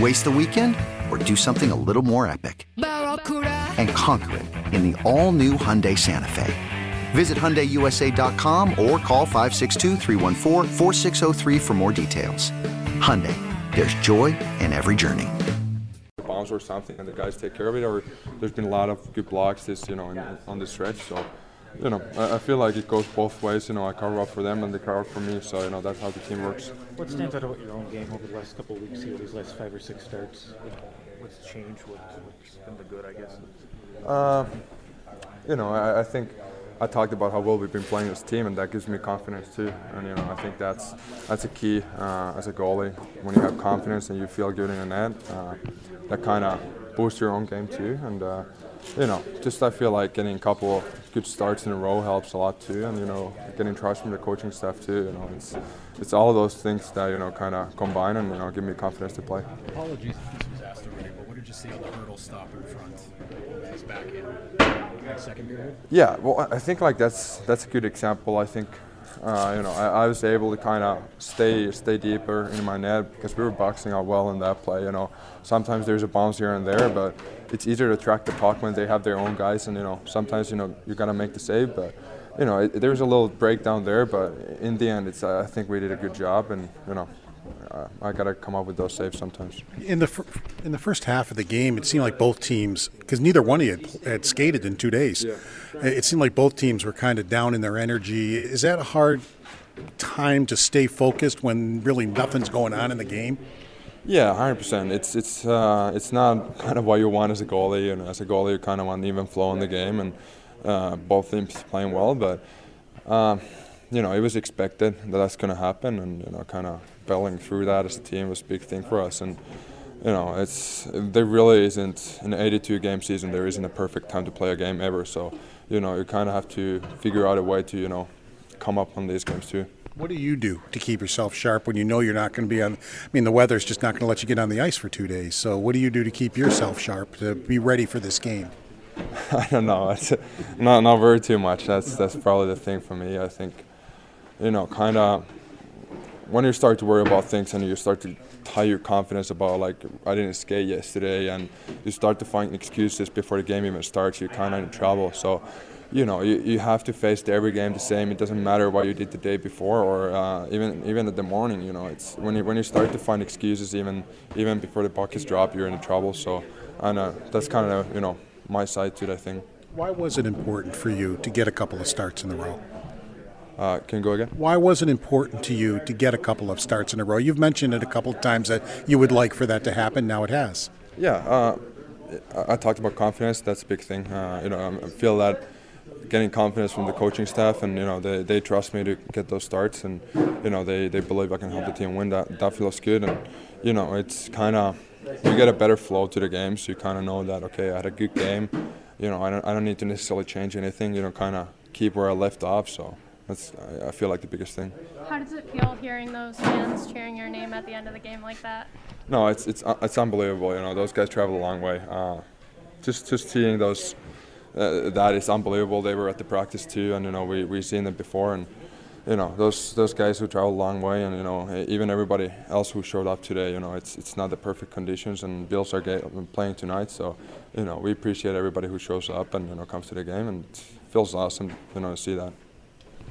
Waste the weekend or do something a little more epic? And conquer it in the all new Hyundai Santa Fe. Visit HyundaiUSA.com or call 562 for more details. Hyundai, there's joy in every journey. bombs or something, and the guys take care of it. Or there's been a lot of good blocks this, you know, in, on the stretch. So, you know, I, I, feel like it goes both ways. You know, I cover up for them and they cover up for me. So, you know, that's how the team works. What stands out about your own game over the last couple of weeks here, these last five or six starts? What's changed? What's been the good, I guess? Uh, you know, I, I think I talked about how well we've been playing as a team, and that gives me confidence too. And you know, I think that's that's a key uh, as a goalie. When you have confidence and you feel good in the net, uh, that kind of boosts your own game too. And uh, you know, just I feel like getting a couple of good starts in a row helps a lot too. And you know, getting trust from the coaching staff too. You know, it's it's all of those things that you know kind of combine and you know give me confidence to play. Apologies if this was asked already, but what did you see on the hurdle stop in front? His back in second period. Yeah, well, I think like that's that's a good example. I think. Uh, you know, I, I, was able to kind of stay stay deeper in my net because we were boxing out well in that play. You know, sometimes there's a bounce here and there, but it's easier to track the puck when they have their own guys. And you know, sometimes you know you gotta make the save, but you know, it, there's a little breakdown there. But in the end, it's I think we did a good job, and you know, uh, I got to come up with those saves sometimes. In the fir- in the first half of the game, it seemed like both teams, because neither one of you had, had, skated in two days, yeah. it seemed like both teams were kind of down in their energy. Is that a hard time to stay focused when really nothing's going on in the game? Yeah, hundred percent. It's it's uh, it's not kind of what you want as a goalie. And as a goalie, you kind of want even flow in the game, and uh, both teams playing well. But uh, you know, it was expected that that's going to happen, and you know, kind of battling through that as a team was a big thing for us. And you know, it's there really isn't an 82 game season. There isn't a perfect time to play a game ever. So you know, you kind of have to figure out a way to you know come up on these games too. What do you do to keep yourself sharp when you know you're not going to be on? I mean, the weather's just not going to let you get on the ice for two days. So, what do you do to keep yourself sharp to be ready for this game? I don't know. It's not not very too much. That's that's probably the thing for me. I think, you know, kind of when you start to worry about things and you start to tie your confidence about like I didn't skate yesterday and you start to find excuses before the game even starts, you're kind of in trouble. So, you know, you, you have to face every game the same. It doesn't matter what you did the day before or uh, even even at the morning. You know, it's when you when you start to find excuses even even before the puck is dropped, you're in trouble. So, and uh, that's kind of you know my side to I think. Why was it important for you to get a couple of starts in a row? Uh, can you go again? Why was it important to you to get a couple of starts in a row? You've mentioned it a couple of times that you would like for that to happen. Now it has. Yeah, uh, I talked about confidence. That's a big thing. Uh, you know, I feel that getting confidence from the coaching staff, and you know, they, they trust me to get those starts, and you know, they, they believe I can help the team win. That that feels good, and you know, it's kind of you get a better flow to the game, so you kind of know that okay, I had a good game. You know, I don't I don't need to necessarily change anything. You know, kind of keep where I left off. So that's I feel like the biggest thing. How does it feel hearing those fans cheering your name at the end of the game like that? No, it's it's uh, it's unbelievable. You know, those guys travel a long way. Uh, just just seeing those, uh, that is unbelievable. They were at the practice too, and you know we we seen them before, and you know those those guys who travel a long way, and you know even everybody else who showed up today. You know it's it's not the perfect conditions, and Bills are playing tonight, so you know we appreciate everybody who shows up and you know comes to the game, and it feels awesome you know to see that.